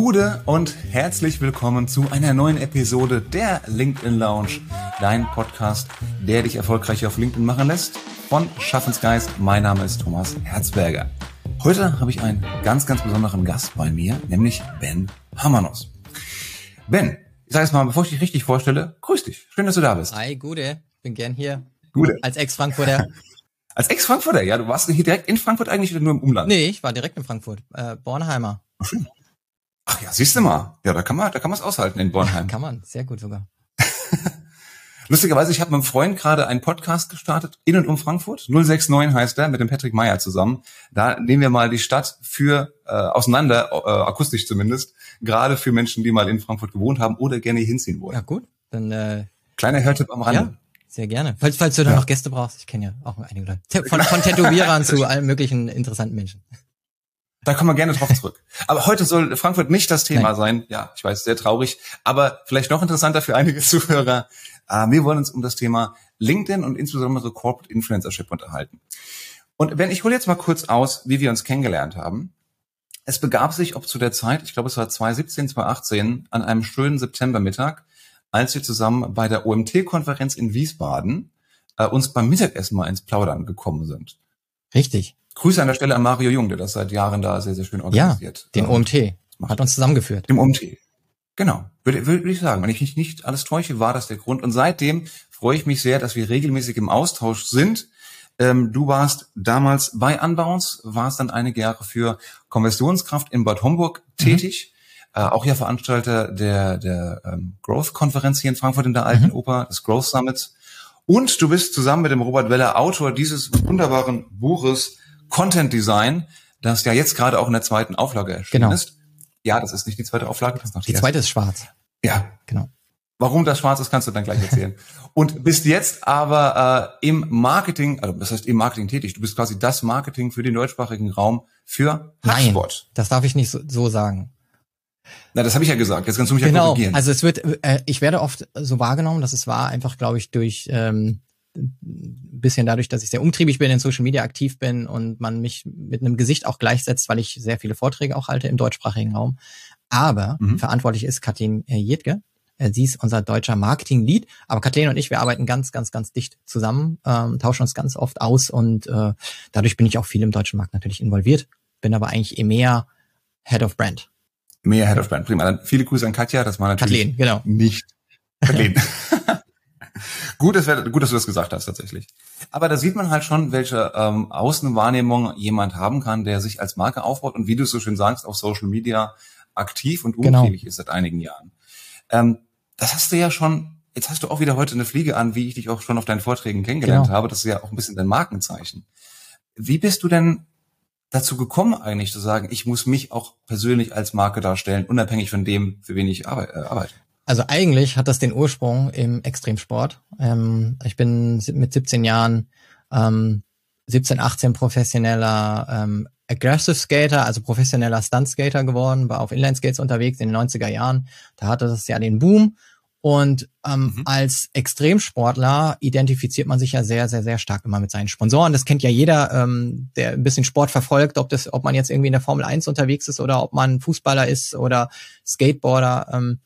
Gude und herzlich willkommen zu einer neuen Episode der LinkedIn Lounge, dein Podcast, der dich erfolgreich auf LinkedIn machen lässt. Von Schaffensgeist, mein Name ist Thomas Herzberger. Heute habe ich einen ganz, ganz besonderen Gast bei mir, nämlich Ben Hammernuss. Ben, ich sage jetzt mal, bevor ich dich richtig vorstelle, grüß dich. Schön, dass du da bist. Hi, Gude. Bin gern hier. Gude. Als Ex-Frankfurter. Als Ex-Frankfurter, ja, du warst hier direkt in Frankfurt eigentlich oder nur im Umland? Nee, ich war direkt in Frankfurt. Äh, Bornheimer. Ach, schön. Ach ja, siehst du mal. Ja, da kann man, da kann man es aushalten in Bornheim. Kann man, sehr gut sogar. Lustigerweise, ich habe mit einem Freund gerade einen Podcast gestartet, in und um Frankfurt. 069 heißt er, mit dem Patrick Meyer zusammen. Da nehmen wir mal die Stadt für äh, auseinander, äh, akustisch zumindest, gerade für Menschen, die mal in Frankfurt gewohnt haben oder gerne hinziehen wollen. Ja, gut. Dann äh, Kleiner Hörtipp am Rande. Ja, sehr gerne. Falls, falls du da noch Gäste brauchst, ich kenne ja auch einige Leute. Von, von Tätowierern zu allen möglichen interessanten Menschen. Da kommen wir gerne drauf zurück. Aber heute soll Frankfurt nicht das Thema Nein. sein. Ja, ich weiß, sehr traurig. Aber vielleicht noch interessanter für einige Zuhörer. Äh, wir wollen uns um das Thema LinkedIn und insbesondere Corporate Influencership unterhalten. Und Ben, ich hole jetzt mal kurz aus, wie wir uns kennengelernt haben. Es begab sich, ob zu der Zeit, ich glaube es war 2017, 2018, an einem schönen Septembermittag, als wir zusammen bei der OMT-Konferenz in Wiesbaden äh, uns beim Mittagessen mal ins Plaudern gekommen sind. Richtig. Grüße an der Stelle an Mario Jung, der das seit Jahren da sehr, sehr schön Ja, organisiert. den Ähm, OMT. Hat uns zusammengeführt. Dem OMT. Genau. Würde, würde ich sagen. Wenn ich mich nicht alles täusche, war das der Grund. Und seitdem freue ich mich sehr, dass wir regelmäßig im Austausch sind. Ähm, du warst damals bei Unbounce, warst dann einige Jahre für Konversionskraft in Bad Homburg tätig. Äh, auch ja Veranstalter der, der ähm, Growth-Konferenz hier in Frankfurt in der Alten Mhm. Oper, des Growth Summits. Und du bist zusammen mit dem Robert Weller Autor dieses wunderbaren Buches Content Design, das ja jetzt gerade auch in der zweiten Auflage erschienen Genau. ist. Ja, das ist nicht die zweite Auflage, das ist noch Die erste. zweite ist schwarz. Ja, Genau. warum das schwarz ist, kannst du dann gleich erzählen. Und bist jetzt aber äh, im Marketing, also das heißt im Marketing tätig. Du bist quasi das Marketing für den deutschsprachigen Raum für Nein, HubSpot. das darf ich nicht so, so sagen. Na, das habe ich ja gesagt. Jetzt kannst du mich ja Genau. korrigieren. Also es wird, äh, ich werde oft so wahrgenommen, dass es war einfach, glaube ich, durch ähm, bisschen dadurch, dass ich sehr umtriebig bin, in Social Media aktiv bin und man mich mit einem Gesicht auch gleichsetzt, weil ich sehr viele Vorträge auch halte im deutschsprachigen Raum. Aber Mhm. verantwortlich ist Kathleen äh, Jedke. Äh, Sie ist unser deutscher Marketing-Lead. Aber Kathleen und ich, wir arbeiten ganz, ganz, ganz dicht zusammen, ähm, tauschen uns ganz oft aus und äh, dadurch bin ich auch viel im deutschen Markt natürlich involviert. Bin aber eigentlich eher mehr Head of Brand. Mehr Head of Brand. Prima. Dann viele Grüße an Katja. Das war natürlich Kathleen, genau. nicht Kathleen. gut, dass wir, gut, dass du das gesagt hast, tatsächlich. Aber da sieht man halt schon, welche ähm, Außenwahrnehmung jemand haben kann, der sich als Marke aufbaut und wie du es so schön sagst, auf Social Media aktiv und Genau. umtriebig ist seit einigen Jahren. Ähm, das hast du ja schon, jetzt hast du auch wieder heute eine Fliege an, wie ich dich auch schon auf deinen Vorträgen kennengelernt Genau. habe. Das ist ja auch ein bisschen dein Markenzeichen. Wie bist du denn dazu gekommen, eigentlich zu sagen, ich muss mich auch persönlich als Marke darstellen, unabhängig von dem, für wen ich äh, arbeite? Also eigentlich hat das den Ursprung im Extremsport. Ähm, ich bin mit 17 Jahren, ähm, 17, 18 professioneller ähm, Aggressive Skater, also professioneller Stunt Skater geworden, war auf Inline Skates unterwegs in den 90er Jahren. Da hatte das ja den Boom. Und ähm, Mhm. als Extremsportler identifiziert man sich ja sehr, sehr, sehr stark immer mit seinen Sponsoren. Das kennt ja jeder, ähm, der ein bisschen Sport verfolgt, ob das, ob man jetzt irgendwie in der Formel 1 unterwegs ist oder ob man Fußballer ist oder Skateboarder. Ähm,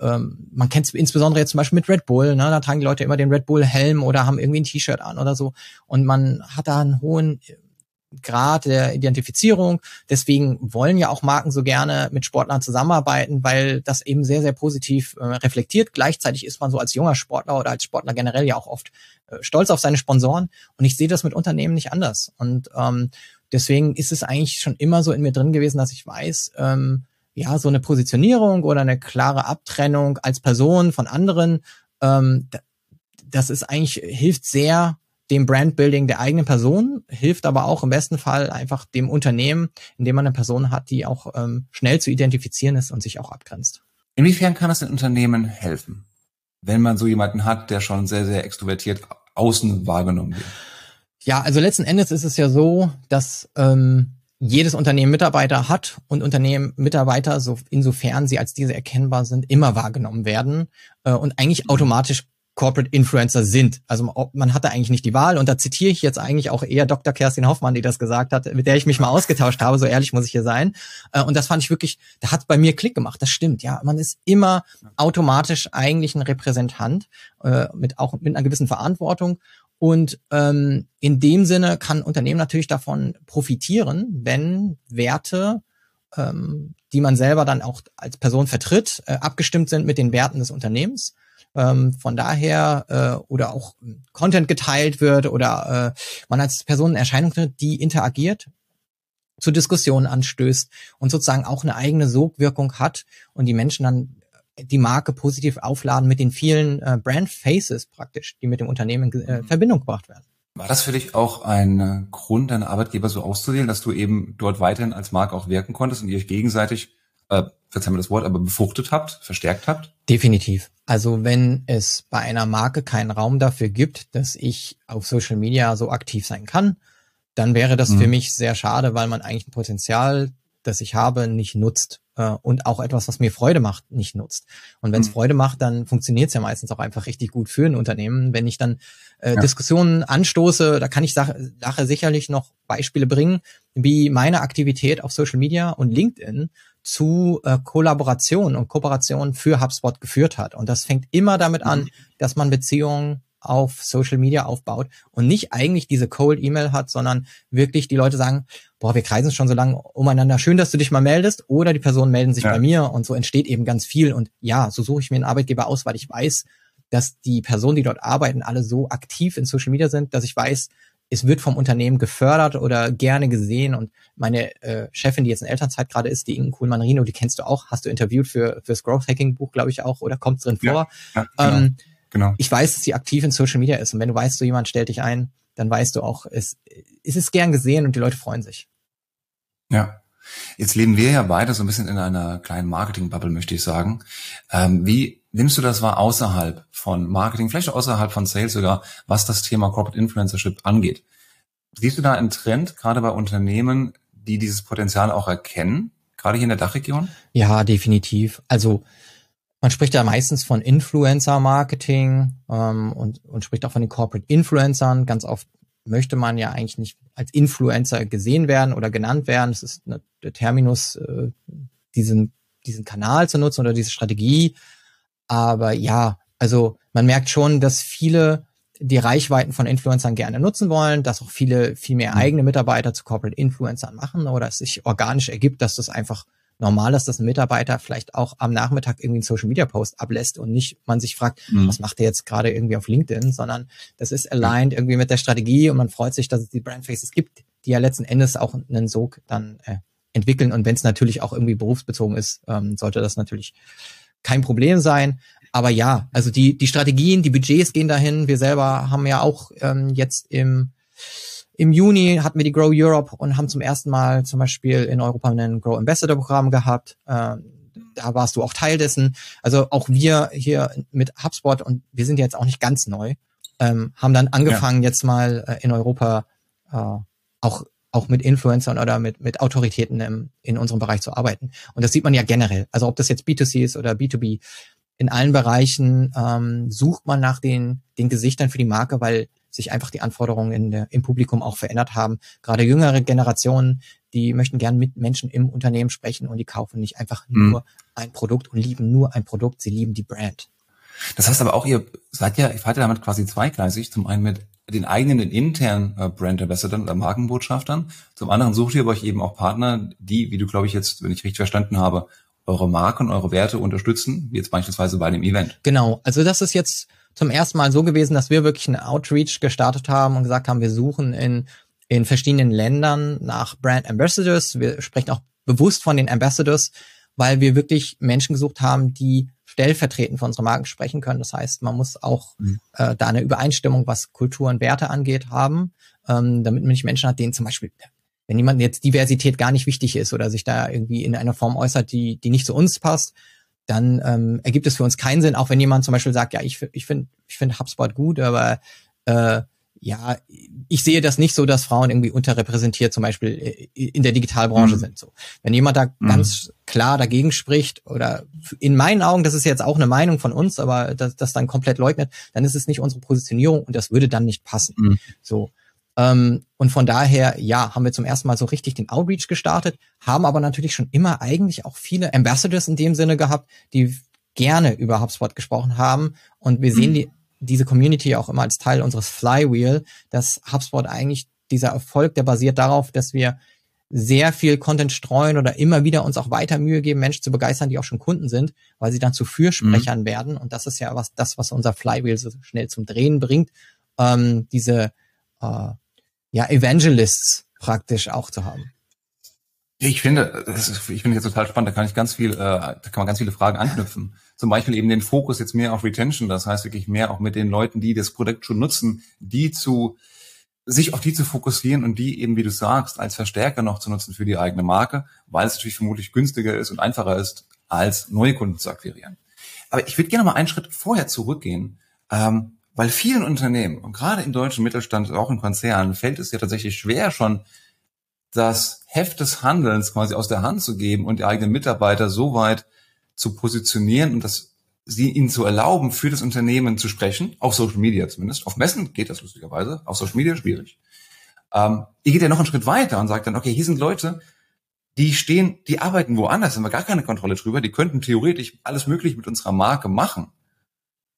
ähm, man kennt es insbesondere jetzt zum Beispiel mit Red Bull, ne? da tragen die Leute immer den Red Bull Helm oder haben irgendwie ein T-Shirt an oder so und man hat da einen hohen äh, Grad der Identifizierung. Deswegen wollen ja auch Marken so gerne mit Sportlern zusammenarbeiten, weil das eben sehr, sehr positiv äh, reflektiert. Gleichzeitig ist man so als junger Sportler oder als Sportler generell ja auch oft äh, stolz auf seine Sponsoren. Und ich sehe das mit Unternehmen nicht anders. Und ähm, deswegen ist es eigentlich schon immer so in mir drin gewesen, dass ich weiß, ähm, ja, so eine Positionierung oder eine klare Abtrennung als Person von anderen, ähm, da- das ist eigentlich, hilft sehr dem Brandbuilding der eigenen Person, hilft aber auch im besten Fall einfach dem Unternehmen, in dem man eine Person hat, die auch ähm, schnell zu identifizieren ist und sich auch abgrenzt. Inwiefern kann es den Unternehmen helfen, wenn man so jemanden hat, der schon sehr, sehr extrovertiert außen wahrgenommen wird? Ja, also letzten Endes ist es ja so, dass ähm, jedes Unternehmen Mitarbeiter hat und Unternehmen Mitarbeiter, so insofern sie als diese erkennbar sind, immer wahrgenommen werden äh, und eigentlich automatisch Corporate Influencer sind. Also man hatte eigentlich nicht die Wahl und da zitiere ich jetzt eigentlich auch eher Dr. Kerstin Hoffmann, die das gesagt hat, mit der ich mich mal ausgetauscht habe, so ehrlich muss ich hier sein. Äh, und das fand ich wirklich, da hat bei mir Klick gemacht, das stimmt, ja, man ist immer automatisch eigentlich ein Repräsentant äh, mit auch mit einer gewissen Verantwortung und ähm, in dem Sinne kann Unternehmen natürlich davon profitieren, wenn Werte ähm, die man selber dann auch als Person vertritt, äh, abgestimmt sind mit den Werten des Unternehmens. Ähm, von daher äh, oder auch Content geteilt wird oder äh, man als Person in Erscheinung tritt, die interagiert, zu Diskussionen anstößt und sozusagen auch eine eigene Sogwirkung hat und die Menschen dann die Marke positiv aufladen mit den vielen äh, Brand Faces praktisch, die mit dem Unternehmen in äh, Verbindung gebracht werden. War das für dich auch ein äh, Grund, deinen Arbeitgeber so auszuwählen, dass du eben dort weiterhin als Marke auch wirken konntest und ihr euch gegenseitig, äh, verzeih mir das Wort, aber befruchtet habt, verstärkt habt? Definitiv. Also wenn es bei einer Marke keinen Raum dafür gibt, dass ich auf Social Media so aktiv sein kann, dann wäre das mhm. für mich sehr schade, weil man eigentlich ein Potenzial, das ich habe, nicht nutzt äh, und auch etwas, was mir Freude macht, nicht nutzt. Und wenn es mhm. Freude macht, dann funktioniert es ja meistens auch einfach richtig gut für ein Unternehmen. Wenn ich dann äh, ja. Diskussionen anstoße, da kann ich Sache sicherlich noch Beispiele bringen, wie meine Aktivität auf Social Media und LinkedIn zu äh, Kollaboration und Kooperation für HubSpot geführt hat. Und das fängt immer damit an, mhm. dass man Beziehungen auf Social Media aufbaut und nicht eigentlich diese Cold E-Mail hat, sondern wirklich die Leute sagen, boah, wir kreisen schon so lange umeinander, schön, dass du dich mal meldest oder die Personen melden sich ja. bei mir und so entsteht eben ganz viel und ja, so suche ich mir einen Arbeitgeber aus, weil ich weiß, dass die Personen, die dort arbeiten, alle so aktiv in Social Media sind, dass ich weiß, es wird vom Unternehmen gefördert oder gerne gesehen. Und meine äh, Chefin, die jetzt in Elternzeit gerade ist, die Inge Kuhlmann-Rino, die kennst du auch, hast du interviewt für fürs Growth Hacking Buch, glaube ich auch, oder kommt drin vor. Ja, ja, genau. Ähm, Genau. Ich weiß, dass sie aktiv in Social Media ist. Und wenn du weißt, so jemand stellt dich ein, dann weißt du auch, es, es ist gern gesehen und die Leute freuen sich. Ja. Jetzt leben wir ja beide so ein bisschen in einer kleinen Marketing-Bubble, möchte ich sagen. Ähm, wie nimmst du das wahr außerhalb von Marketing, vielleicht außerhalb von Sales sogar, was das Thema Corporate Influencership angeht? Siehst du da einen Trend, gerade bei Unternehmen, die dieses Potenzial auch erkennen, gerade hier in der Dachregion? Ja, definitiv. Also man spricht ja meistens von Influencer-Marketing ähm, und, und spricht auch von den Corporate Influencern. Ganz oft möchte man ja eigentlich nicht als Influencer gesehen werden oder genannt werden. Das ist eine, der Terminus, äh, diesen, diesen Kanal zu nutzen oder diese Strategie. Aber ja, also man merkt schon, dass viele die Reichweiten von Influencern gerne nutzen wollen, dass auch viele viel mehr mhm. eigene Mitarbeiter zu Corporate Influencern machen oder es sich organisch ergibt, dass das einfach normal ist, dass ein Mitarbeiter vielleicht auch am Nachmittag irgendwie einen Social Media Post ablässt und nicht man sich fragt, mhm. was macht der jetzt gerade irgendwie auf LinkedIn, sondern das ist aligned irgendwie mit der Strategie und man freut sich, dass es die Brand Faces gibt, die ja letzten Endes auch einen Sog dann äh, entwickeln und wenn es natürlich auch irgendwie berufsbezogen ist, ähm, sollte das natürlich kein Problem sein. Aber ja, also die, die Strategien, die Budgets gehen dahin. Wir selber haben ja auch ähm, jetzt im im Juni hatten wir die Grow Europe und haben zum ersten Mal zum Beispiel in Europa ein Grow Ambassador Programm gehabt. Ähm, da warst du auch Teil dessen. Also auch wir hier mit HubSpot und wir sind jetzt auch nicht ganz neu, ähm, haben dann angefangen ja. jetzt mal äh, in Europa äh, auch auch mit Influencern oder mit, mit Autoritäten im, in unserem Bereich zu arbeiten. Und das sieht man ja generell. Also ob das jetzt B2C ist oder B2B, in allen Bereichen ähm, sucht man nach den, den Gesichtern für die Marke, weil sich einfach die Anforderungen in der, im Publikum auch verändert haben. Gerade jüngere Generationen, die möchten gern mit Menschen im Unternehmen sprechen und die kaufen nicht einfach mhm. nur ein Produkt und lieben nur ein Produkt, sie lieben die Brand. Das heißt aber auch, ihr seid ja, ihr fahrt ja damit quasi zweigleisig. Zum einen mit den eigenen, den internen äh, Brand Ambassadors oder Markenbotschaftern. Zum anderen sucht ihr euch eben auch Partner, die, wie du glaube ich jetzt, wenn ich richtig verstanden habe, eure Marken, eure Werte unterstützen, wie jetzt beispielsweise bei dem Event. Genau, also das ist jetzt zum ersten Mal so gewesen, dass wir wirklich einen Outreach gestartet haben und gesagt haben, wir suchen in, in verschiedenen Ländern nach Brand Ambassadors. Wir sprechen auch bewusst von den Ambassadors, weil wir wirklich Menschen gesucht haben, die stellvertretend für unsere Marken sprechen können. Das heißt, man muss auch mhm. äh, da eine Übereinstimmung, was Kultur und Werte angeht, haben, ähm, damit man nicht Menschen hat, denen zum Beispiel, wenn jemand jetzt Diversität gar nicht wichtig ist oder sich da irgendwie in einer Form äußert, die, die nicht zu uns passt, dann ähm, ergibt es für uns keinen Sinn, auch wenn jemand zum Beispiel sagt, ja, ich, ich finde ich finde HubSpot gut, aber äh, ja, ich sehe das nicht so, dass Frauen irgendwie unterrepräsentiert zum Beispiel äh, in der Digitalbranche mhm. sind. So, wenn jemand da mhm. ganz klar dagegen spricht oder in meinen Augen, das ist jetzt auch eine Meinung von uns, aber das, das dann komplett leugnet, dann ist es nicht unsere Positionierung und das würde dann nicht passen. Mhm. So. Ähm, und von daher, ja, haben wir zum ersten Mal so richtig den Outreach gestartet, haben aber natürlich schon immer eigentlich auch viele Ambassadors in dem Sinne gehabt, die gerne über HubSpot gesprochen haben. Und wir sehen mhm. die diese Community auch immer als Teil unseres Flywheel, dass HubSpot eigentlich dieser Erfolg, der basiert darauf, dass wir sehr viel Content streuen oder immer wieder uns auch weiter Mühe geben, Menschen zu begeistern, die auch schon Kunden sind, weil sie dann zu Fürsprechern mhm. werden. Und das ist ja was, das, was unser Flywheel so schnell zum Drehen bringt, ähm, diese äh, ja, Evangelists praktisch auch zu haben. Ich finde, ist, ich finde jetzt total spannend. Da kann ich ganz viel, äh, da kann man ganz viele Fragen anknüpfen. Zum Beispiel eben den Fokus jetzt mehr auf Retention. Das heißt wirklich mehr auch mit den Leuten, die das Produkt schon nutzen, die zu sich auf die zu fokussieren und die eben, wie du sagst, als Verstärker noch zu nutzen für die eigene Marke, weil es natürlich vermutlich günstiger ist und einfacher ist, als neue Kunden zu akquirieren. Aber ich würde gerne mal einen Schritt vorher zurückgehen, ähm, weil vielen Unternehmen, und gerade im deutschen Mittelstand, auch in Konzernen, fällt es ja tatsächlich schwer, schon das Heft des Handelns quasi aus der Hand zu geben und die eigenen Mitarbeiter so weit zu positionieren und das sie ihnen zu erlauben, für das Unternehmen zu sprechen, auf Social Media zumindest. Auf Messen geht das lustigerweise, auf Social Media schwierig. Ähm, ihr geht ja noch einen Schritt weiter und sagt dann, okay, hier sind Leute, die stehen, die arbeiten woanders, haben wir gar keine Kontrolle drüber, die könnten theoretisch alles mögliche mit unserer Marke machen.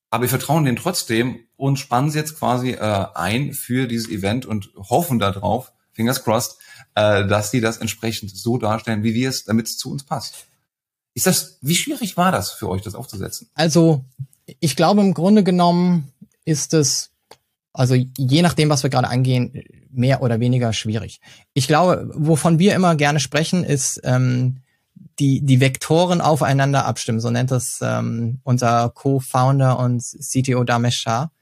Aber wir vertrauen denen trotzdem und spannen sie jetzt quasi äh, ein für dieses Event und hoffen darauf, fingers crossed, äh, dass die das entsprechend so darstellen, wie wir es, damit es zu uns passt. Ist das, wie schwierig war das für euch, das aufzusetzen? Also, ich glaube, im Grunde genommen ist es, also je nachdem, was wir gerade angehen, mehr oder weniger schwierig. Ich glaube, wovon wir immer gerne sprechen, ist ähm, die, die Vektoren aufeinander abstimmen. So nennt es ähm, unser Co-Founder und CTO Damesh Shah.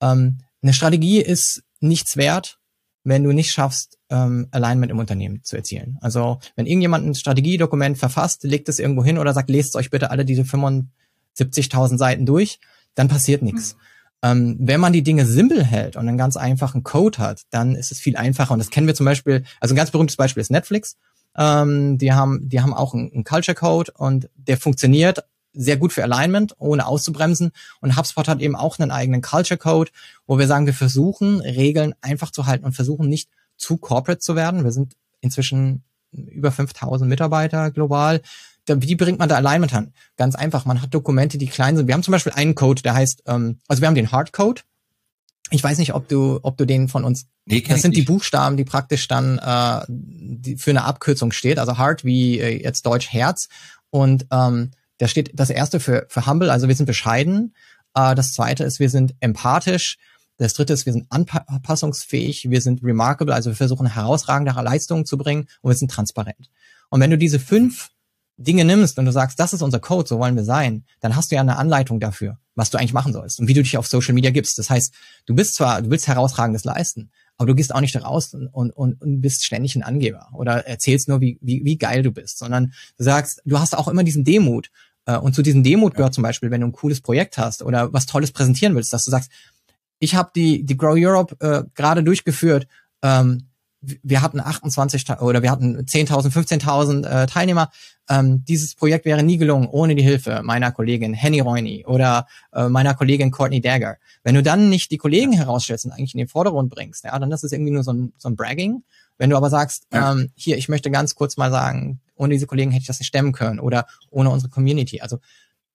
Ähm, eine Strategie ist nichts wert, wenn du nicht schaffst, ähm, Alignment im Unternehmen zu erzielen. Also wenn irgendjemand ein Strategiedokument verfasst, legt es irgendwo hin oder sagt, lest euch bitte alle diese 75.000 Seiten durch, dann passiert nichts. Mhm. Ähm, wenn man die Dinge simpel hält und einen ganz einfachen Code hat, dann ist es viel einfacher. Und das kennen wir zum Beispiel, also ein ganz berühmtes Beispiel ist Netflix. Ähm, die haben, die haben auch einen, einen Culture Code und der funktioniert sehr gut für Alignment, ohne auszubremsen. Und HubSpot hat eben auch einen eigenen Culture Code, wo wir sagen, wir versuchen, Regeln einfach zu halten und versuchen nicht zu corporate zu werden. Wir sind inzwischen über 5000 Mitarbeiter global. Wie bringt man da Alignment an? Ganz einfach, man hat Dokumente, die klein sind. Wir haben zum Beispiel einen Code, der heißt, ähm, also wir haben den Hardcode. Ich weiß nicht, ob du, ob du den von uns. Nee, das sind die Buchstaben, die praktisch dann äh, die für eine Abkürzung steht. Also Hard wie äh, jetzt Deutsch Herz. Und ähm, da steht das erste für, für humble, also wir sind bescheiden. Äh, das zweite ist, wir sind empathisch. Das dritte ist, wir sind anpassungsfähig, wir sind remarkable, also wir versuchen herausragende Leistungen zu bringen und wir sind transparent. Und wenn du diese fünf Dinge nimmst und du sagst, das ist unser Code, so wollen wir sein, dann hast du ja eine Anleitung dafür, was du eigentlich machen sollst und wie du dich auf Social Media gibst. Das heißt, du bist zwar, du willst herausragendes leisten, aber du gehst auch nicht raus und, und, und bist ständig ein Angeber oder erzählst nur, wie, wie, wie geil du bist, sondern du sagst, du hast auch immer diesen Demut, und zu diesem Demut gehört zum Beispiel, wenn du ein cooles Projekt hast oder was Tolles präsentieren willst, dass du sagst, ich habe die, die Grow Europe äh, gerade durchgeführt. Ähm, wir hatten 28 oder wir hatten 10.000, 15.000 äh, Teilnehmer. Ähm, dieses Projekt wäre nie gelungen ohne die Hilfe meiner Kollegin Henny Roini oder äh, meiner Kollegin Courtney Dagger. Wenn du dann nicht die Kollegen herausstellst und eigentlich in den Vordergrund bringst, ja, dann ist es irgendwie nur so ein, so ein Bragging. Wenn du aber sagst, ja. ähm, hier, ich möchte ganz kurz mal sagen, ohne diese Kollegen hätte ich das nicht stemmen können oder ohne unsere Community. Also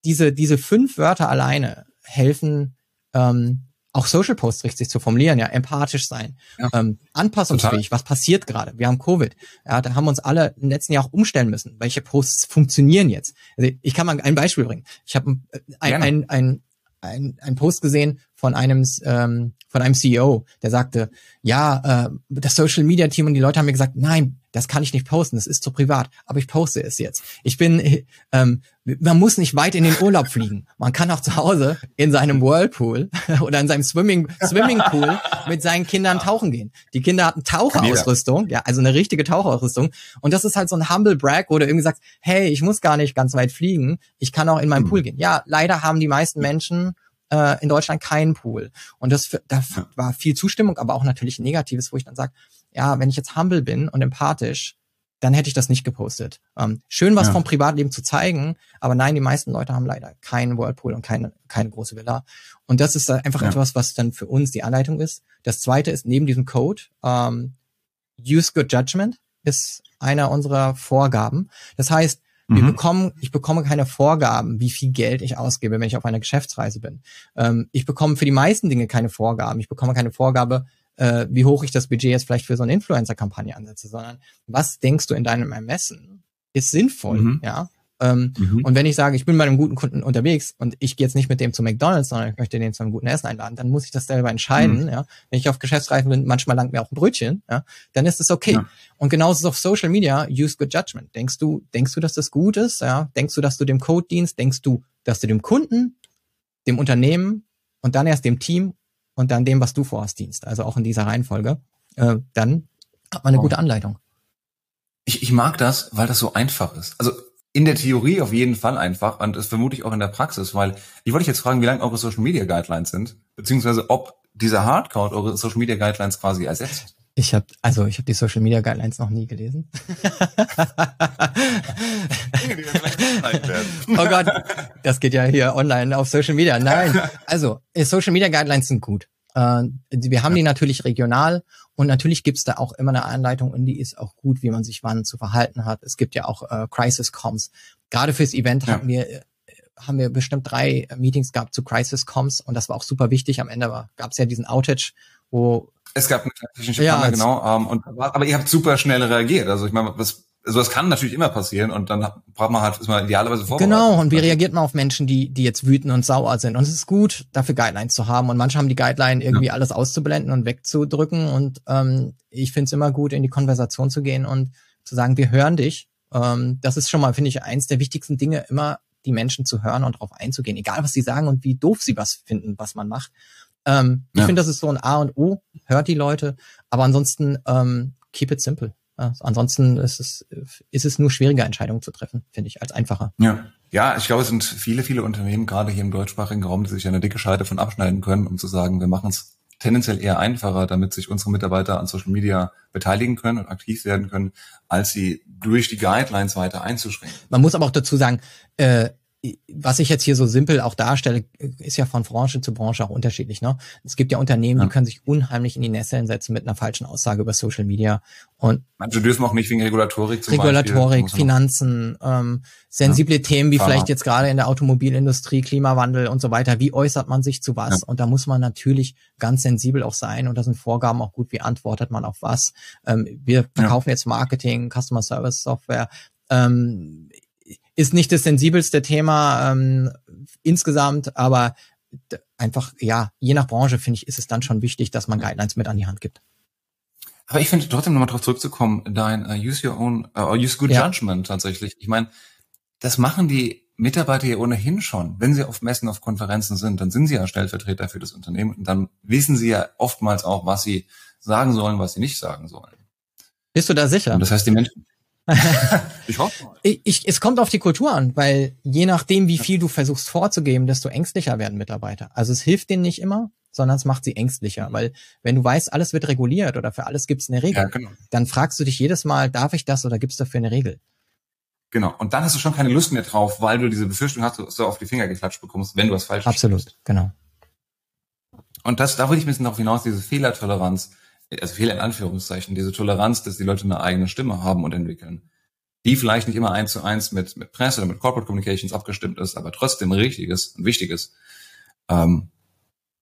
diese, diese fünf Wörter alleine helfen, ähm, auch Social Posts richtig zu formulieren, ja, empathisch sein, ja. ähm, anpassungsfähig, Total. was passiert gerade? Wir haben Covid, ja, da haben wir uns alle im letzten Jahr auch umstellen müssen. Welche Posts funktionieren jetzt? Also ich kann mal ein Beispiel bringen. Ich habe äh, ein, ein, ein, ein, ein Post gesehen von einem ähm, von einem CEO, der sagte, ja, äh, das Social Media Team und die Leute haben mir gesagt, nein, das kann ich nicht posten, das ist zu privat, aber ich poste es jetzt. Ich bin, ähm, man muss nicht weit in den Urlaub fliegen. Man kann auch zu Hause in seinem Whirlpool oder in seinem Swimming Swimmingpool mit seinen Kindern tauchen gehen. Die Kinder hatten Taucherausrüstung, ja, also eine richtige Taucherausrüstung. Und das ist halt so ein Humble Brag, wo du irgendwie sagst, hey, ich muss gar nicht ganz weit fliegen, ich kann auch in meinen hm. Pool gehen. Ja, leider haben die meisten Menschen äh, in Deutschland keinen Pool. Und das da war viel Zustimmung, aber auch natürlich Negatives, wo ich dann sage, ja, wenn ich jetzt humble bin und empathisch, dann hätte ich das nicht gepostet. Ähm, schön, was ja. vom Privatleben zu zeigen, aber nein, die meisten Leute haben leider keinen Whirlpool und keine, keine große Villa. Und das ist einfach ja. etwas, was dann für uns die Anleitung ist. Das zweite ist neben diesem Code, ähm, use good judgment ist einer unserer Vorgaben. Das heißt, wir mhm. bekommen, ich bekomme keine Vorgaben, wie viel Geld ich ausgebe, wenn ich auf einer Geschäftsreise bin. Ähm, ich bekomme für die meisten Dinge keine Vorgaben. Ich bekomme keine Vorgabe, äh, wie hoch ich das Budget jetzt vielleicht für so eine Influencer-Kampagne ansetze, sondern was denkst du in deinem Ermessen ist sinnvoll, mhm. ja? Ähm, mhm. Und wenn ich sage, ich bin bei einem guten Kunden unterwegs und ich gehe jetzt nicht mit dem zu McDonalds, sondern ich möchte den zu einem guten Essen einladen, dann muss ich das selber entscheiden. Mhm. Ja? Wenn ich auf Geschäftsreisen bin, manchmal langt mir auch ein Brötchen, ja? dann ist es okay. Ja. Und genauso ist es auf Social Media, use good judgment. Denkst du, denkst du, dass das gut ist? Ja? Denkst du, dass du dem Code dienst? Denkst du, dass du dem Kunden, dem Unternehmen und dann erst dem Team und dann dem, was du vorhast, dienst? Also auch in dieser Reihenfolge. Äh, dann hat man eine oh. gute Anleitung. Ich, ich mag das, weil das so einfach ist. Also in der Theorie auf jeden Fall einfach und das vermute ich auch in der Praxis, weil ich wollte dich jetzt fragen, wie lang eure Social Media Guidelines sind, beziehungsweise ob dieser Hardcode eure Social Media Guidelines quasi ersetzt. Ich habe also ich habe die Social Media Guidelines noch nie gelesen. oh Gott, das geht ja hier online auf Social Media. Nein, also Social Media Guidelines sind gut. Äh, wir haben die natürlich regional und natürlich gibt's da auch immer eine Anleitung und die ist auch gut, wie man sich wann zu verhalten hat. Es gibt ja auch äh, Crisis-Comms. Gerade fürs Event ja. haben wir äh, haben wir bestimmt drei Meetings gehabt zu Crisis-Comms und das war auch super wichtig. Am Ende gab es ja diesen Outage, wo es gab eine technische ja, genau. Ähm, und, aber ihr habt super schnell reagiert. Also ich meine, was also das kann natürlich immer passieren und dann braucht man halt, ist man idealerweise vorbereitet. Genau, und wie reagiert man auf Menschen, die, die jetzt wütend und sauer sind? Und es ist gut, dafür Guidelines zu haben. Und manche haben die Guideline irgendwie ja. alles auszublenden und wegzudrücken. Und ähm, ich finde es immer gut, in die Konversation zu gehen und zu sagen, wir hören dich. Ähm, das ist schon mal, finde ich, eins der wichtigsten Dinge, immer die Menschen zu hören und darauf einzugehen, egal was sie sagen und wie doof sie was finden, was man macht. Ähm, ja. Ich finde, das ist so ein A und O, hört die Leute, aber ansonsten ähm, keep it simple. Also ansonsten ist es, ist es nur schwieriger, Entscheidungen zu treffen, finde ich, als einfacher. Ja. Ja, ich glaube, es sind viele, viele Unternehmen, gerade hier im deutschsprachigen Raum, die sich eine dicke Scheide von abschneiden können, um zu sagen, wir machen es tendenziell eher einfacher, damit sich unsere Mitarbeiter an Social Media beteiligen können und aktiv werden können, als sie durch die Guidelines weiter einzuschränken. Man muss aber auch dazu sagen, äh, was ich jetzt hier so simpel auch darstelle, ist ja von Branche zu Branche auch unterschiedlich. Ne? Es gibt ja Unternehmen, ja. die können sich unheimlich in die Nesseln setzen mit einer falschen Aussage über Social Media. Und Manche dürfen auch nicht wegen Regulatorik zum Regulatorik, Beispiel. Finanzen, ähm, sensible ja. Themen wie Pharma. vielleicht jetzt gerade in der Automobilindustrie, Klimawandel und so weiter. Wie äußert man sich zu was? Ja. Und da muss man natürlich ganz sensibel auch sein. Und da sind Vorgaben auch gut. Wie antwortet man auf was? Ähm, wir verkaufen jetzt Marketing, Customer Service Software. Ähm, ist nicht das sensibelste Thema ähm, insgesamt, aber einfach, ja, je nach Branche, finde ich, ist es dann schon wichtig, dass man Guidelines mit an die Hand gibt. Aber ich finde trotzdem nochmal darauf zurückzukommen, dein uh, Use Your Own, uh, Use Good ja. Judgment tatsächlich. Ich meine, das machen die Mitarbeiter ja ohnehin schon. Wenn sie auf Messen, auf Konferenzen sind, dann sind sie ja Stellvertreter für das Unternehmen und dann wissen sie ja oftmals auch, was sie sagen sollen, was sie nicht sagen sollen. Bist du da sicher? Und das heißt, die Menschen, ich hoffe. Ich, ich, es kommt auf die Kultur an, weil je nachdem, wie viel du versuchst vorzugeben, desto ängstlicher werden Mitarbeiter. Also es hilft denen nicht immer, sondern es macht sie ängstlicher, weil wenn du weißt, alles wird reguliert oder für alles gibt es eine Regel, ja, genau. dann fragst du dich jedes Mal, darf ich das oder gibt es dafür eine Regel? Genau. Und dann hast du schon keine Lust mehr drauf, weil du diese Befürchtung hast, dass du auf die Finger geklatscht bekommst, wenn du was falsch Absolut, sprichst. genau. Und das, da würde ich ein bisschen darauf hinaus, diese Fehlertoleranz also Fehler in Anführungszeichen, diese Toleranz, dass die Leute eine eigene Stimme haben und entwickeln, die vielleicht nicht immer eins zu eins mit, mit Presse oder mit Corporate Communications abgestimmt ist, aber trotzdem richtiges und wichtiges. Ähm,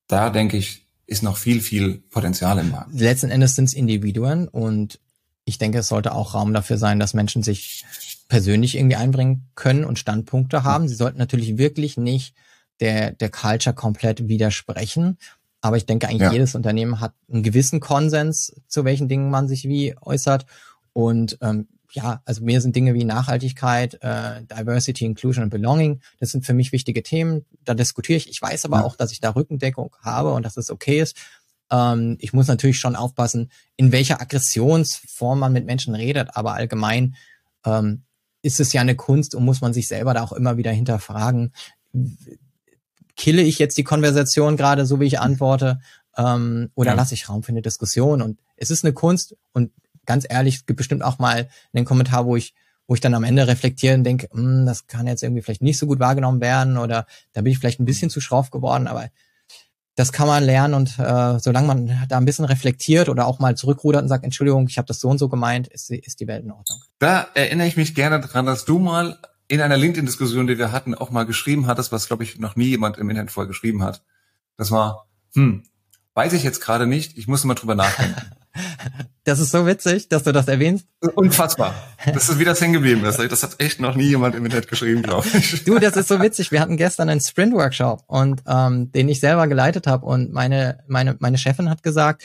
da denke ich, ist noch viel, viel Potenzial im Markt. Letzten Endes sind es Individuen und ich denke, es sollte auch Raum dafür sein, dass Menschen sich persönlich irgendwie einbringen können und Standpunkte haben. Sie sollten natürlich wirklich nicht der, der Culture komplett widersprechen. Aber ich denke eigentlich, ja. jedes Unternehmen hat einen gewissen Konsens, zu welchen Dingen man sich wie äußert. Und ähm, ja, also mir sind Dinge wie Nachhaltigkeit, äh, Diversity, Inclusion und Belonging, das sind für mich wichtige Themen. Da diskutiere ich. Ich weiß aber ja. auch, dass ich da Rückendeckung habe und dass es okay ist. Ähm, ich muss natürlich schon aufpassen, in welcher Aggressionsform man mit Menschen redet, aber allgemein ähm, ist es ja eine Kunst und muss man sich selber da auch immer wieder hinterfragen kille ich jetzt die Konversation gerade so, wie ich antworte, ähm, oder ja. lasse ich Raum für eine Diskussion? Und es ist eine Kunst und ganz ehrlich, es gibt bestimmt auch mal einen Kommentar, wo ich wo ich dann am Ende reflektiere und denke, hm, das kann jetzt irgendwie vielleicht nicht so gut wahrgenommen werden oder da bin ich vielleicht ein bisschen zu schroff geworden, aber das kann man lernen und äh, solange man da ein bisschen reflektiert oder auch mal zurückrudert und sagt, Entschuldigung, ich habe das so und so gemeint, ist, ist die Welt in Ordnung. Da erinnere ich mich gerne dran, dass du mal in einer LinkedIn-Diskussion, die wir hatten, auch mal geschrieben hattest, was, glaube ich, noch nie jemand im Internet vorher geschrieben hat. Das war, hm, weiß ich jetzt gerade nicht, ich muss mal drüber nachdenken. Das ist so witzig, dass du das erwähnst. Unfassbar. Das ist wie das hängen geblieben ist. Das hat echt noch nie jemand im Internet geschrieben, glaube ich. Du, das ist so witzig. Wir hatten gestern einen Sprint-Workshop und ähm, den ich selber geleitet habe und meine meine meine Chefin hat gesagt,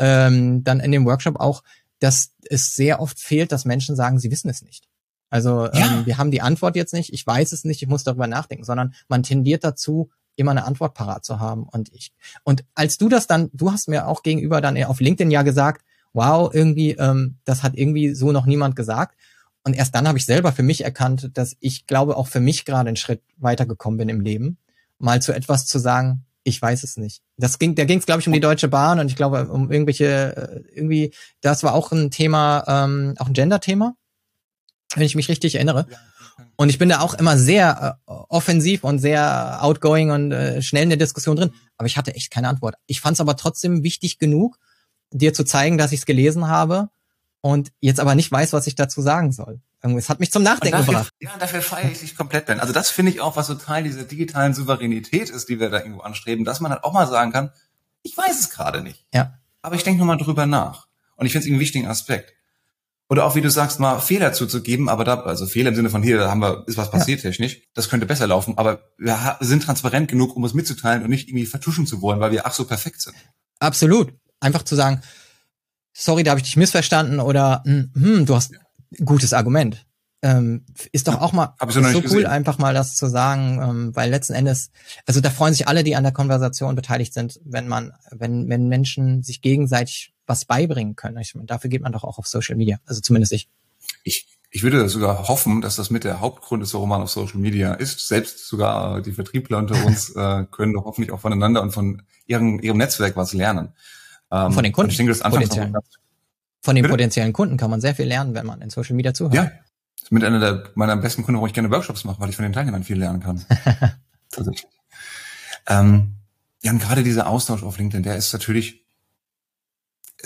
ähm, dann in dem Workshop auch, dass es sehr oft fehlt, dass Menschen sagen, sie wissen es nicht. Also ja. ähm, wir haben die Antwort jetzt nicht, ich weiß es nicht, ich muss darüber nachdenken, sondern man tendiert dazu, immer eine Antwort parat zu haben. Und ich, und als du das dann, du hast mir auch gegenüber dann auf LinkedIn ja gesagt, wow, irgendwie, ähm, das hat irgendwie so noch niemand gesagt. Und erst dann habe ich selber für mich erkannt, dass ich glaube, auch für mich gerade einen Schritt weitergekommen bin im Leben, mal zu etwas zu sagen, ich weiß es nicht. Das ging, da ging es, glaube ich, um die Deutsche Bahn und ich glaube, um irgendwelche, äh, irgendwie, das war auch ein Thema, ähm, auch ein Gender-Thema, wenn ich mich richtig erinnere. Und ich bin da auch immer sehr äh, offensiv und sehr outgoing und äh, schnell in der Diskussion drin. Aber ich hatte echt keine Antwort. Ich fand es aber trotzdem wichtig genug, dir zu zeigen, dass ich es gelesen habe und jetzt aber nicht weiß, was ich dazu sagen soll. Es hat mich zum Nachdenken dafür, gebracht. Ja, dafür feiere ich dich komplett, Ben. Also das finde ich auch, was so Teil dieser digitalen Souveränität ist, die wir da irgendwo anstreben, dass man halt auch mal sagen kann, ich weiß es gerade nicht. Ja. Aber ich denke nochmal drüber nach. Und ich finde es einen wichtigen Aspekt. Oder auch, wie du sagst, mal Fehler zuzugeben, aber da, also Fehler im Sinne von hier, da haben wir, ist was passiert ja. technisch, das könnte besser laufen, aber wir sind transparent genug, um es mitzuteilen und nicht irgendwie vertuschen zu wollen, weil wir ach so perfekt sind. Absolut. Einfach zu sagen, sorry, da habe ich dich missverstanden oder hm, hm du hast gutes Argument. Ähm, ist doch ja, auch mal so, so cool, gesehen. einfach mal das zu sagen, ähm, weil letzten Endes, also da freuen sich alle, die an der Konversation beteiligt sind, wenn man, wenn, wenn Menschen sich gegenseitig was beibringen können. Ich meine, dafür geht man doch auch auf Social Media. Also zumindest ich. Ich, ich würde sogar hoffen, dass das mit der Hauptgrund ist, warum man auf Social Media ist. Selbst sogar die Vertriebler unter uns äh, können doch hoffentlich auch voneinander und von ihrem, ihrem Netzwerk was lernen. Ähm, von den Kunden. Ich denke, das potenziellen. Von den Bitte? potenziellen Kunden kann man sehr viel lernen, wenn man in Social Media zuhört. Ja, das ist mit einer der, meiner besten Kunden, wo ich gerne Workshops mache, weil ich von den Teilnehmern viel lernen kann. Tatsächlich. Ähm, ja, und gerade dieser Austausch auf LinkedIn, der ist natürlich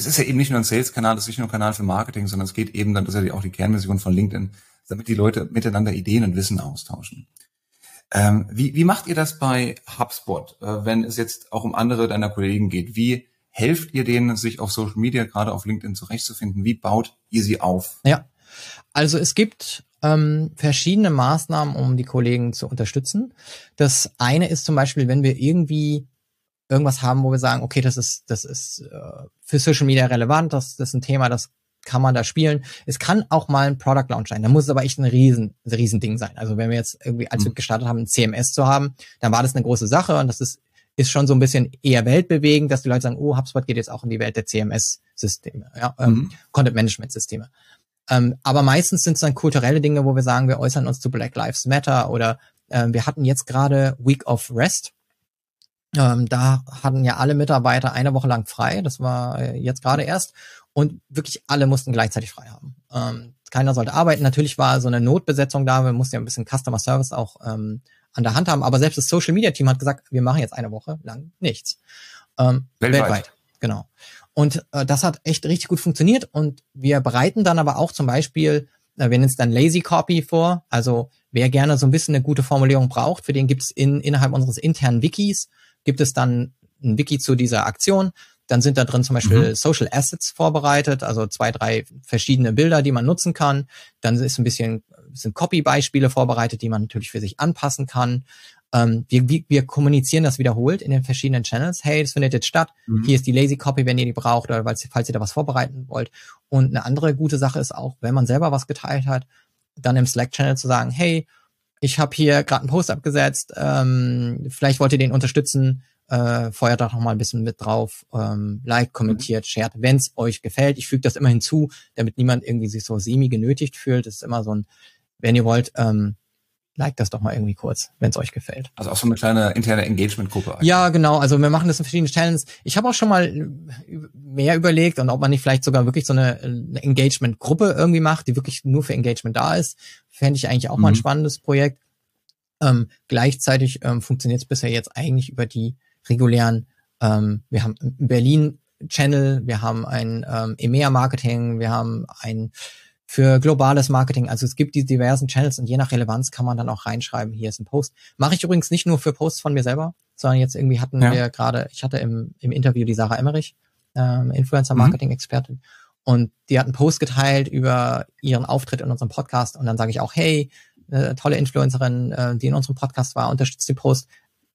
es ist ja eben nicht nur ein Sales-Kanal, es ist nicht nur ein Kanal für Marketing, sondern es geht eben dann, das ist ja auch die Kernmission von LinkedIn, damit die Leute miteinander Ideen und Wissen austauschen. Ähm, wie, wie macht ihr das bei HubSpot, äh, wenn es jetzt auch um andere deiner Kollegen geht? Wie helft ihr denen, sich auf Social Media, gerade auf LinkedIn zurechtzufinden? Wie baut ihr sie auf? Ja, also es gibt ähm, verschiedene Maßnahmen, um die Kollegen zu unterstützen. Das eine ist zum Beispiel, wenn wir irgendwie irgendwas haben, wo wir sagen, okay, das ist, das ist äh, für Social Media relevant, das, das ist ein Thema, das kann man da spielen. Es kann auch mal ein Product Launch sein. Da muss es aber echt ein riesen, riesen Ding sein. Also wenn wir jetzt irgendwie, als wir mhm. gestartet haben, ein CMS zu haben, dann war das eine große Sache und das ist, ist schon so ein bisschen eher weltbewegend, dass die Leute sagen, oh, HubSpot geht jetzt auch in die Welt der CMS-Systeme, ja, ähm, mhm. Content-Management-Systeme. Ähm, aber meistens sind es dann kulturelle Dinge, wo wir sagen, wir äußern uns zu Black Lives Matter oder äh, wir hatten jetzt gerade Week of Rest ähm, da hatten ja alle Mitarbeiter eine Woche lang frei. Das war äh, jetzt gerade erst. Und wirklich alle mussten gleichzeitig frei haben. Ähm, keiner sollte arbeiten. Natürlich war so eine Notbesetzung da. Wir mussten ja ein bisschen Customer Service auch ähm, an der Hand haben. Aber selbst das Social Media Team hat gesagt, wir machen jetzt eine Woche lang nichts. Ähm, weltweit. weltweit. Genau. Und äh, das hat echt richtig gut funktioniert. Und wir bereiten dann aber auch zum Beispiel, äh, wir nennen es dann Lazy Copy vor. Also wer gerne so ein bisschen eine gute Formulierung braucht, für den gibt es in, innerhalb unseres internen Wikis gibt es dann ein Wiki zu dieser Aktion. Dann sind da drin zum Beispiel mhm. Social Assets vorbereitet, also zwei, drei verschiedene Bilder, die man nutzen kann. Dann ist ein bisschen sind Copy-Beispiele vorbereitet, die man natürlich für sich anpassen kann. Ähm, wir, wir, kommunizieren das wiederholt in den verschiedenen Channels. Hey, das findet jetzt statt. Mhm. Hier ist die Lazy Copy, wenn ihr die braucht oder falls, falls ihr da was vorbereiten wollt. Und eine andere gute Sache ist auch, wenn man selber was geteilt hat, dann im Slack-Channel zu sagen, hey, ich habe hier gerade einen Post abgesetzt, ähm, vielleicht wollt ihr den unterstützen, äh, feuert doch noch mal ein bisschen mit drauf, ähm, like, kommentiert, shared, wenn es euch gefällt. Ich füge das immer hinzu, damit niemand irgendwie sich so semi genötigt fühlt. Das ist immer so ein, wenn ihr wollt, ähm, like das doch mal irgendwie kurz, wenn es euch gefällt. Also auch so eine kleine interne Engagement-Gruppe. Ja, genau. Also wir machen das in verschiedenen Channels. Ich habe auch schon mal äh, mehr überlegt und ob man nicht vielleicht sogar wirklich so eine, eine Engagement-Gruppe irgendwie macht, die wirklich nur für Engagement da ist. Fände ich eigentlich auch mhm. mal ein mhm. spannendes Projekt. Ähm, gleichzeitig ähm, funktioniert es bisher jetzt eigentlich über die regulären, ähm, wir haben Berlin Channel, wir haben ein ähm, EMEA-Marketing, wir haben ein für globales Marketing. Also es gibt die diversen Channels und je nach Relevanz kann man dann auch reinschreiben, hier ist ein Post. Mache ich übrigens nicht nur für Posts von mir selber, sondern jetzt irgendwie hatten ja. wir gerade, ich hatte im, im Interview die Sarah Emmerich, ähm, Influencer-Marketing-Expertin, mhm. und die hat einen Post geteilt über ihren Auftritt in unserem Podcast und dann sage ich auch, hey, eine tolle Influencerin, äh, die in unserem Podcast war, unterstützt den Post.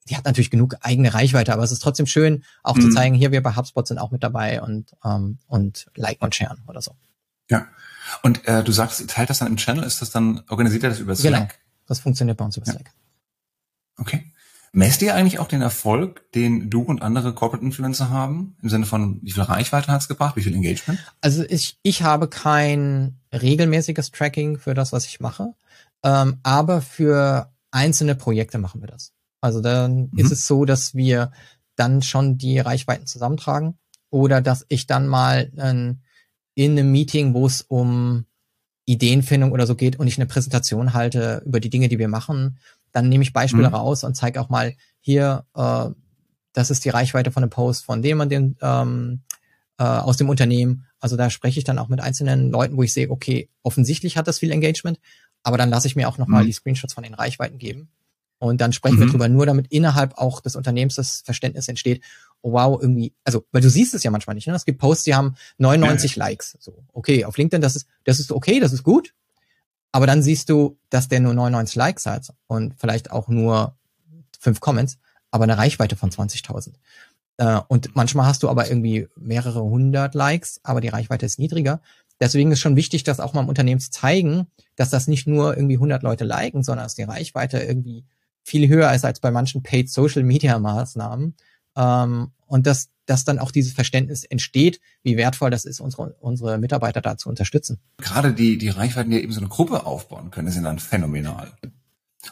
Die hat natürlich genug eigene Reichweite, aber es ist trotzdem schön, auch mhm. zu zeigen, hier wir bei HubSpot sind auch mit dabei und ähm, und liken und sharen oder so. Ja. Und äh, du sagst, ihr teilt das dann im Channel, ist das dann, organisiert ihr das über Slack? Genau, das funktioniert bei uns über Slack. Ja. Okay. Messt ihr eigentlich auch den Erfolg, den du und andere Corporate Influencer haben? Im Sinne von, wie viel Reichweite hat's gebracht, wie viel Engagement? Also ich, ich habe kein regelmäßiges Tracking für das, was ich mache, ähm, aber für einzelne Projekte machen wir das. Also dann mhm. ist es so, dass wir dann schon die Reichweiten zusammentragen oder dass ich dann mal ein in einem Meeting, wo es um Ideenfindung oder so geht und ich eine Präsentation halte über die Dinge, die wir machen, dann nehme ich Beispiele mhm. raus und zeige auch mal hier, äh, das ist die Reichweite von einem Post von dem und dem ähm, äh, aus dem Unternehmen. Also da spreche ich dann auch mit einzelnen Leuten, wo ich sehe, okay, offensichtlich hat das viel Engagement, aber dann lasse ich mir auch nochmal mhm. die Screenshots von den Reichweiten geben. Und dann sprechen mhm. wir drüber, nur damit innerhalb auch des Unternehmens das Verständnis entsteht, wow, irgendwie, also, weil du siehst es ja manchmal nicht, ne? Es gibt Posts, die haben 99 ja. Likes. So, okay, auf LinkedIn, das ist, das ist okay, das ist gut. Aber dann siehst du, dass der nur 99 Likes hat und vielleicht auch nur fünf Comments, aber eine Reichweite von 20.000. Äh, und manchmal hast du aber irgendwie mehrere hundert Likes, aber die Reichweite ist niedriger. Deswegen ist schon wichtig, das auch mal im Unternehmen zu zeigen, dass das nicht nur irgendwie 100 Leute liken, sondern dass die Reichweite irgendwie viel höher ist als bei manchen Paid Social Media Maßnahmen ähm, und dass, dass dann auch dieses Verständnis entsteht, wie wertvoll das ist, unsere, unsere Mitarbeiter da zu unterstützen. Gerade die, die Reichweiten, die eben so eine Gruppe aufbauen können, sind dann phänomenal.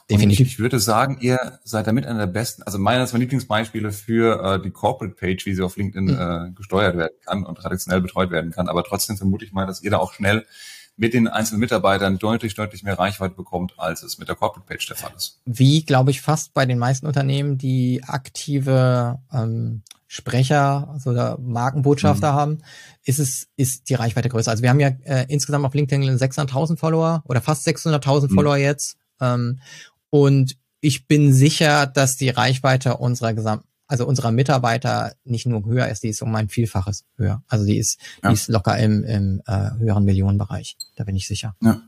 Definitiv. Ich, ich, würde sagen, ihr seid damit einer der besten, also meines meiner Lieblingsbeispiele für äh, die Corporate Page, wie sie auf LinkedIn mhm. äh, gesteuert werden kann und traditionell betreut werden kann. Aber trotzdem vermute ich mal, dass ihr da auch schnell mit den einzelnen Mitarbeitern deutlich, deutlich mehr Reichweite bekommt, als es mit der Corporate Page der Fall ist. Wie, glaube ich, fast bei den meisten Unternehmen, die aktive ähm, Sprecher, also Markenbotschafter mhm. haben, ist es, ist die Reichweite größer. Also wir haben ja äh, insgesamt auf LinkedIn 600.000 Follower oder fast 600.000 mhm. Follower jetzt. Ähm, und ich bin sicher, dass die Reichweite unserer gesamten also unserer Mitarbeiter nicht nur höher ist, die ist um ein Vielfaches höher. Also die ist, ja. die ist locker im, im äh, höheren Millionenbereich. Da bin ich sicher. Ja.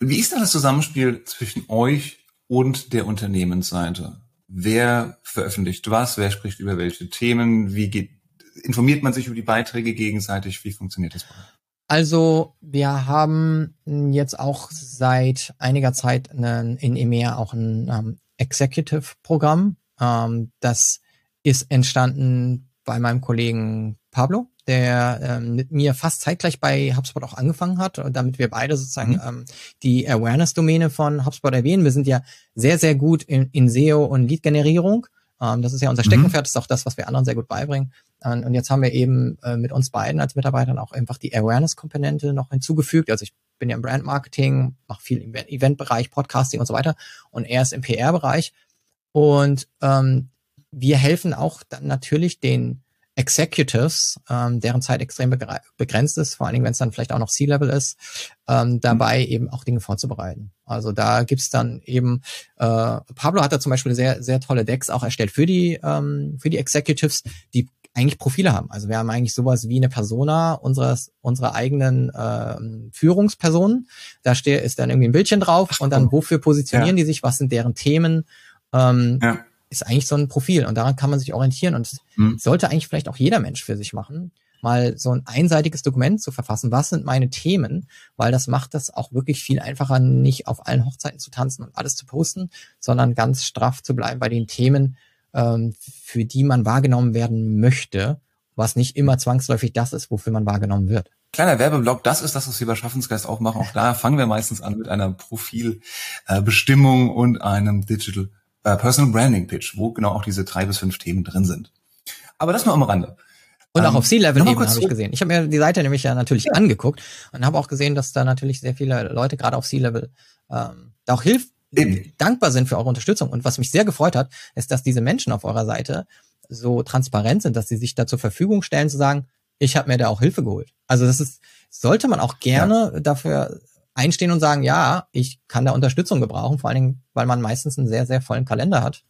Wie ist da das Zusammenspiel zwischen euch und der Unternehmensseite? Wer veröffentlicht was? Wer spricht über welche Themen? Wie geht, informiert man sich über die Beiträge gegenseitig? Wie funktioniert das? Also wir haben jetzt auch seit einiger Zeit einen, in EMEA auch ein ähm, Executive-Programm, ähm, das ist entstanden bei meinem Kollegen Pablo, der ähm, mit mir fast zeitgleich bei HubSpot auch angefangen hat, damit wir beide sozusagen mhm. ähm, die Awareness-Domäne von HubSpot erwähnen. Wir sind ja sehr, sehr gut in, in SEO und Lead-Generierung. Ähm, das ist ja unser mhm. Steckenpferd, mhm. das ist auch das, was wir anderen sehr gut beibringen. Und, und jetzt haben wir eben äh, mit uns beiden als Mitarbeitern auch einfach die Awareness-Komponente noch hinzugefügt. Also ich bin ja im Brand-Marketing, mache viel im Event-Bereich, Podcasting und so weiter. Und er ist im PR-Bereich. Und ähm, wir helfen auch dann natürlich den Executives, ähm, deren Zeit extrem begrenzt ist, vor allen Dingen, wenn es dann vielleicht auch noch C-Level ist, ähm, dabei mhm. eben auch Dinge vorzubereiten. Also da gibt's dann eben, äh, Pablo hat da zum Beispiel sehr, sehr tolle Decks auch erstellt für die, ähm, für die Executives, die eigentlich Profile haben. Also wir haben eigentlich sowas wie eine Persona unseres, unserer eigenen äh, Führungspersonen. Da steht, ist dann irgendwie ein Bildchen drauf und dann wofür positionieren ja. die sich, was sind deren Themen, ähm, ja. ist eigentlich so ein Profil und daran kann man sich orientieren und mhm. sollte eigentlich vielleicht auch jeder Mensch für sich machen, mal so ein einseitiges Dokument zu verfassen. Was sind meine Themen? Weil das macht das auch wirklich viel einfacher, nicht auf allen Hochzeiten zu tanzen und alles zu posten, sondern ganz straff zu bleiben bei den Themen, ähm, für die man wahrgenommen werden möchte, was nicht immer zwangsläufig das ist, wofür man wahrgenommen wird. kleiner Werbeblock, das ist das, was wir bei Schaffensgeist auch machen. Auch da fangen wir meistens an mit einer Profilbestimmung und einem Digital äh, Personal Branding Pitch, wo genau auch diese drei bis fünf Themen drin sind. Aber das nur am Rande. Und auch ähm, auf C-Level-Ebene habe ich gesehen. Ich habe mir die Seite nämlich ja natürlich ja. angeguckt und habe auch gesehen, dass da natürlich sehr viele Leute gerade auf C-Level ähm, da auch Eben. dankbar sind für eure Unterstützung. Und was mich sehr gefreut hat, ist, dass diese Menschen auf eurer Seite so transparent sind, dass sie sich da zur Verfügung stellen, zu sagen, ich habe mir da auch Hilfe geholt. Also das ist, sollte man auch gerne ja. dafür einstehen und sagen, ja, ich kann da Unterstützung gebrauchen, vor allen Dingen, weil man meistens einen sehr, sehr vollen Kalender hat.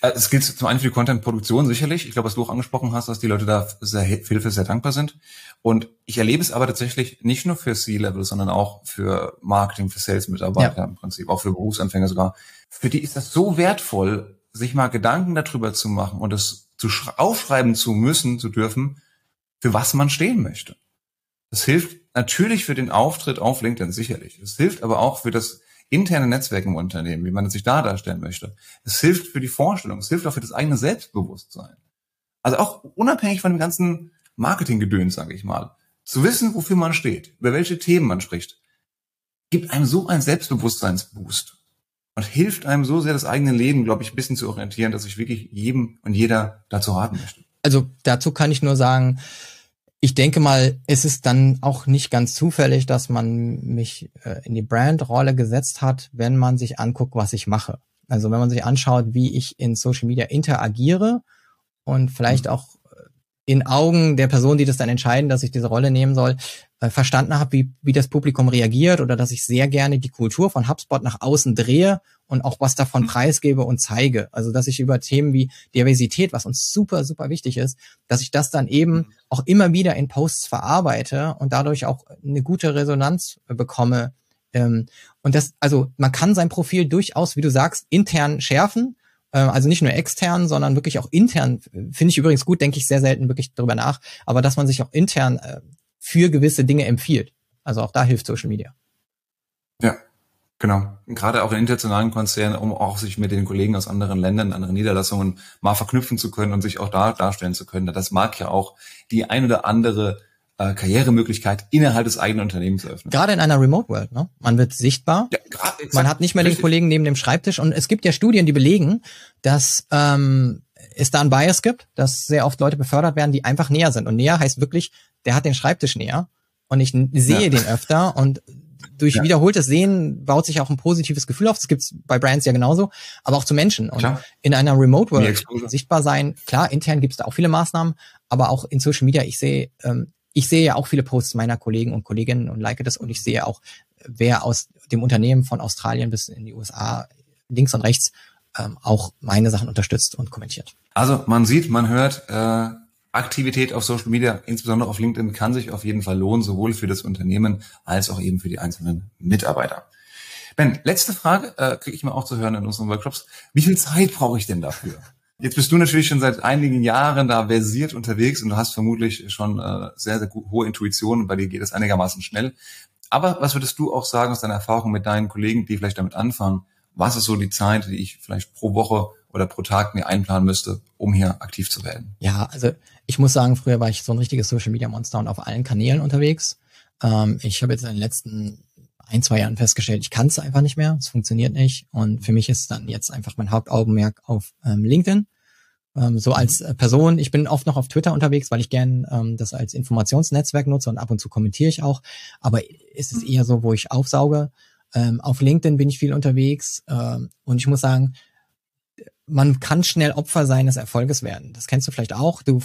Äh, es gilt zum einen für die Content-Produktion sicherlich. Ich glaube, was du auch angesprochen hast, dass die Leute da sehr Hilfe sehr dankbar sind. Und ich erlebe es aber tatsächlich nicht nur für C-Level, sondern auch für Marketing, für Sales-Mitarbeiter ja. im Prinzip, auch für Berufsanfänger sogar. Für die ist das so wertvoll, sich mal Gedanken darüber zu machen und es zu aufschreiben zu müssen, zu dürfen, für was man stehen möchte. Das hilft natürlich für den Auftritt auf LinkedIn, sicherlich. Es hilft aber auch für das interne Netzwerk im Unternehmen, wie man sich da darstellen möchte. Es hilft für die Vorstellung, es hilft auch für das eigene Selbstbewusstsein. Also auch unabhängig von dem ganzen Marketinggedöns, sage ich mal. Zu wissen, wofür man steht, über welche Themen man spricht, gibt einem so einen Selbstbewusstseinsboost und hilft einem so sehr, das eigene Leben, glaube ich, ein bisschen zu orientieren, dass ich wirklich jedem und jeder dazu raten möchte. Also dazu kann ich nur sagen, ich denke mal, es ist dann auch nicht ganz zufällig, dass man mich äh, in die Brandrolle gesetzt hat, wenn man sich anguckt, was ich mache. Also wenn man sich anschaut, wie ich in Social Media interagiere und vielleicht mhm. auch in Augen der Person, die das dann entscheiden, dass ich diese Rolle nehmen soll, äh, verstanden habe, wie, wie das Publikum reagiert oder dass ich sehr gerne die Kultur von HubSpot nach außen drehe und auch was davon mhm. preisgebe und zeige. Also dass ich über Themen wie Diversität, was uns super, super wichtig ist, dass ich das dann eben mhm. auch immer wieder in Posts verarbeite und dadurch auch eine gute Resonanz bekomme. Ähm, und das, also man kann sein Profil durchaus, wie du sagst, intern schärfen äh, also nicht nur extern, sondern wirklich auch intern, finde ich übrigens gut, denke ich sehr selten wirklich darüber nach, aber dass man sich auch intern äh, für gewisse Dinge empfiehlt. Also auch da hilft Social Media. Genau. Gerade auch in internationalen Konzernen, um auch sich mit den Kollegen aus anderen Ländern, anderen Niederlassungen mal verknüpfen zu können und sich auch da darstellen zu können. Das mag ja auch die ein oder andere äh, Karrieremöglichkeit innerhalb des eigenen Unternehmens eröffnen. Gerade in einer Remote World, ne? Man wird sichtbar. Ja, grad, man hat nicht mehr richtig. den Kollegen neben dem Schreibtisch und es gibt ja Studien, die belegen, dass ähm, es da ein Bias gibt, dass sehr oft Leute befördert werden, die einfach näher sind. Und näher heißt wirklich, der hat den Schreibtisch näher und ich sehe ja. den öfter und durch ja. wiederholtes Sehen baut sich auch ein positives Gefühl auf. Das gibt's bei Brands ja genauso, aber auch zu Menschen. Und klar. in einer Remote World sichtbar sein, klar, intern gibt's da auch viele Maßnahmen, aber auch in Social Media, ich sehe ähm, ich sehe ja auch viele Posts meiner Kollegen und Kolleginnen und like das und ich sehe auch, wer aus dem Unternehmen von Australien bis in die USA links und rechts ähm, auch meine Sachen unterstützt und kommentiert. Also man sieht, man hört, äh, Aktivität auf Social Media, insbesondere auf LinkedIn, kann sich auf jeden Fall lohnen, sowohl für das Unternehmen als auch eben für die einzelnen Mitarbeiter. Ben, letzte Frage, äh, kriege ich mal auch zu hören in unseren Workshops. Wie viel Zeit brauche ich denn dafür? Jetzt bist du natürlich schon seit einigen Jahren da versiert unterwegs und du hast vermutlich schon äh, sehr, sehr hohe Intuition und bei dir geht es einigermaßen schnell. Aber was würdest du auch sagen aus deiner Erfahrung mit deinen Kollegen, die vielleicht damit anfangen? Was ist so die Zeit, die ich vielleicht pro Woche oder pro Tag mir einplanen müsste, um hier aktiv zu werden? Ja, also ich muss sagen, früher war ich so ein richtiges Social Media Monster und auf allen Kanälen unterwegs. Ähm, ich habe jetzt in den letzten ein, zwei Jahren festgestellt, ich kann es einfach nicht mehr, es funktioniert nicht. Und für mich ist dann jetzt einfach mein Hauptaugenmerk auf ähm, LinkedIn. Ähm, so als äh, Person, ich bin oft noch auf Twitter unterwegs, weil ich gern ähm, das als Informationsnetzwerk nutze und ab und zu kommentiere ich auch. Aber ist es eher so, wo ich aufsauge. Ähm, auf LinkedIn bin ich viel unterwegs ähm, und ich muss sagen, man kann schnell Opfer seines Erfolges werden. Das kennst du vielleicht auch. Du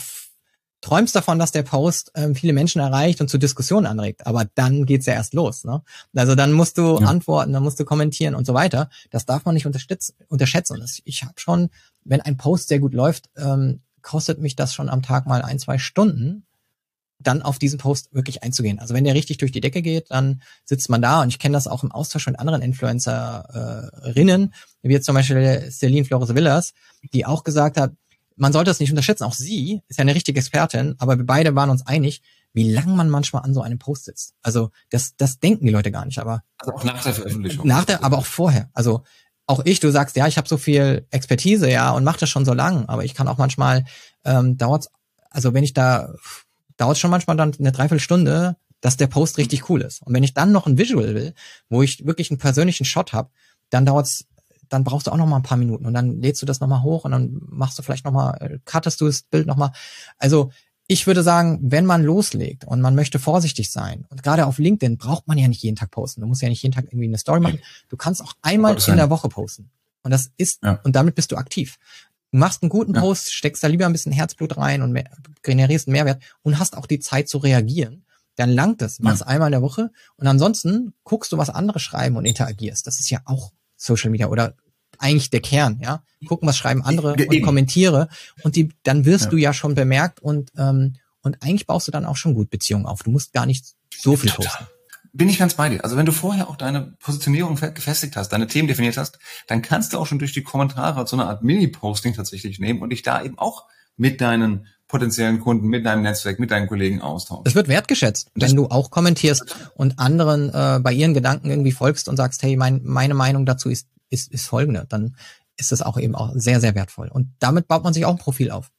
träumst davon, dass der Post ähm, viele Menschen erreicht und zu Diskussionen anregt, aber dann geht's ja erst los. Ne? Also dann musst du ja. antworten, dann musst du kommentieren und so weiter. Das darf man nicht unterschätzen. Und ich habe schon, wenn ein Post sehr gut läuft, ähm, kostet mich das schon am Tag mal ein, zwei Stunden, dann auf diesen Post wirklich einzugehen. Also wenn der richtig durch die Decke geht, dann sitzt man da und ich kenne das auch im Austausch mit anderen Influencerinnen, wie jetzt zum Beispiel Celine Flores Villas, die auch gesagt hat, man sollte es nicht unterschätzen. Auch sie ist ja eine richtige Expertin, aber wir beide waren uns einig, wie lang man manchmal an so einem Post sitzt. Also das, das denken die Leute gar nicht, aber also auch nach der Veröffentlichung. Nach der, aber auch vorher. Also auch ich, du sagst, ja, ich habe so viel Expertise, ja, und mache das schon so lang, aber ich kann auch manchmal ähm, dauert's, also wenn ich da dauert schon manchmal dann eine Dreiviertelstunde, dass der Post richtig cool ist. Und wenn ich dann noch ein Visual will, wo ich wirklich einen persönlichen Shot habe, dann dauert's, dann brauchst du auch noch mal ein paar Minuten und dann lädst du das noch mal hoch und dann machst du vielleicht noch mal, äh, cuttest du das Bild noch mal. Also ich würde sagen, wenn man loslegt und man möchte vorsichtig sein und gerade auf LinkedIn braucht man ja nicht jeden Tag posten. Du musst ja nicht jeden Tag irgendwie eine Story machen. Du kannst auch einmal in der Woche posten. Und das ist, ja. und damit bist du aktiv. Du machst einen guten Post, steckst da lieber ein bisschen Herzblut rein und mehr, generierst einen Mehrwert und hast auch die Zeit zu reagieren. Dann langt es. Mach's ja. einmal in der Woche und ansonsten guckst du, was andere schreiben und interagierst. Das ist ja auch Social Media oder eigentlich der Kern, ja. Gucken, was schreiben andere und kommentiere und die, dann wirst ja. du ja schon bemerkt und ähm, und eigentlich baust du dann auch schon gut Beziehungen auf. Du musst gar nicht so viel Total. posten bin ich ganz bei dir. Also wenn du vorher auch deine Positionierung gefestigt hast, deine Themen definiert hast, dann kannst du auch schon durch die Kommentare so eine Art Mini-Posting tatsächlich nehmen und dich da eben auch mit deinen potenziellen Kunden, mit deinem Netzwerk, mit deinen Kollegen austauschen. Es wird wertgeschätzt, das wenn du auch kommentierst und anderen äh, bei ihren Gedanken irgendwie folgst und sagst, hey, mein, meine Meinung dazu ist, ist, ist folgende, dann ist das auch eben auch sehr, sehr wertvoll. Und damit baut man sich auch ein Profil auf.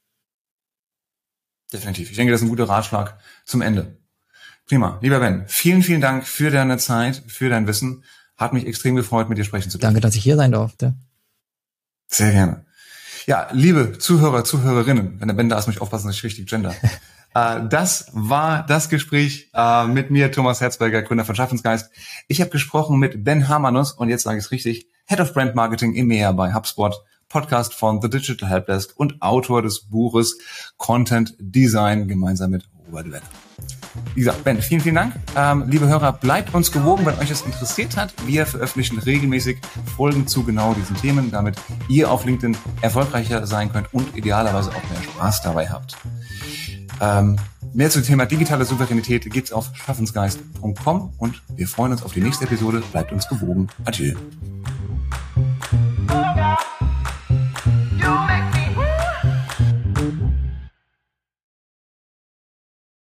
Definitiv. Ich denke, das ist ein guter Ratschlag zum Ende. Prima. Lieber Ben, vielen, vielen Dank für deine Zeit, für dein Wissen. Hat mich extrem gefreut, mit dir sprechen zu dürfen. Danke, dass ich hier sein durfte. Sehr gerne. Ja, liebe Zuhörer, Zuhörerinnen, wenn der Ben da ist, muss ich aufpassen, dass ich richtig gender. äh, das war das Gespräch äh, mit mir, Thomas Herzberger, Gründer von Schaffensgeist. Ich habe gesprochen mit Ben Hamanus und jetzt sage ich es richtig, Head of Brand Marketing EMEA bei HubSpot, Podcast von The Digital Helpdesk und Autor des Buches Content Design gemeinsam mit Robert Wenner. Wie gesagt, Ben, vielen, vielen Dank. Ähm, liebe Hörer, bleibt uns gewogen, wenn euch das interessiert hat. Wir veröffentlichen regelmäßig Folgen zu genau diesen Themen, damit ihr auf LinkedIn erfolgreicher sein könnt und idealerweise auch mehr Spaß dabei habt. Ähm, mehr zum Thema digitale Souveränität gibt's auf schaffensgeist.com und wir freuen uns auf die nächste Episode. Bleibt uns gewogen. Adieu.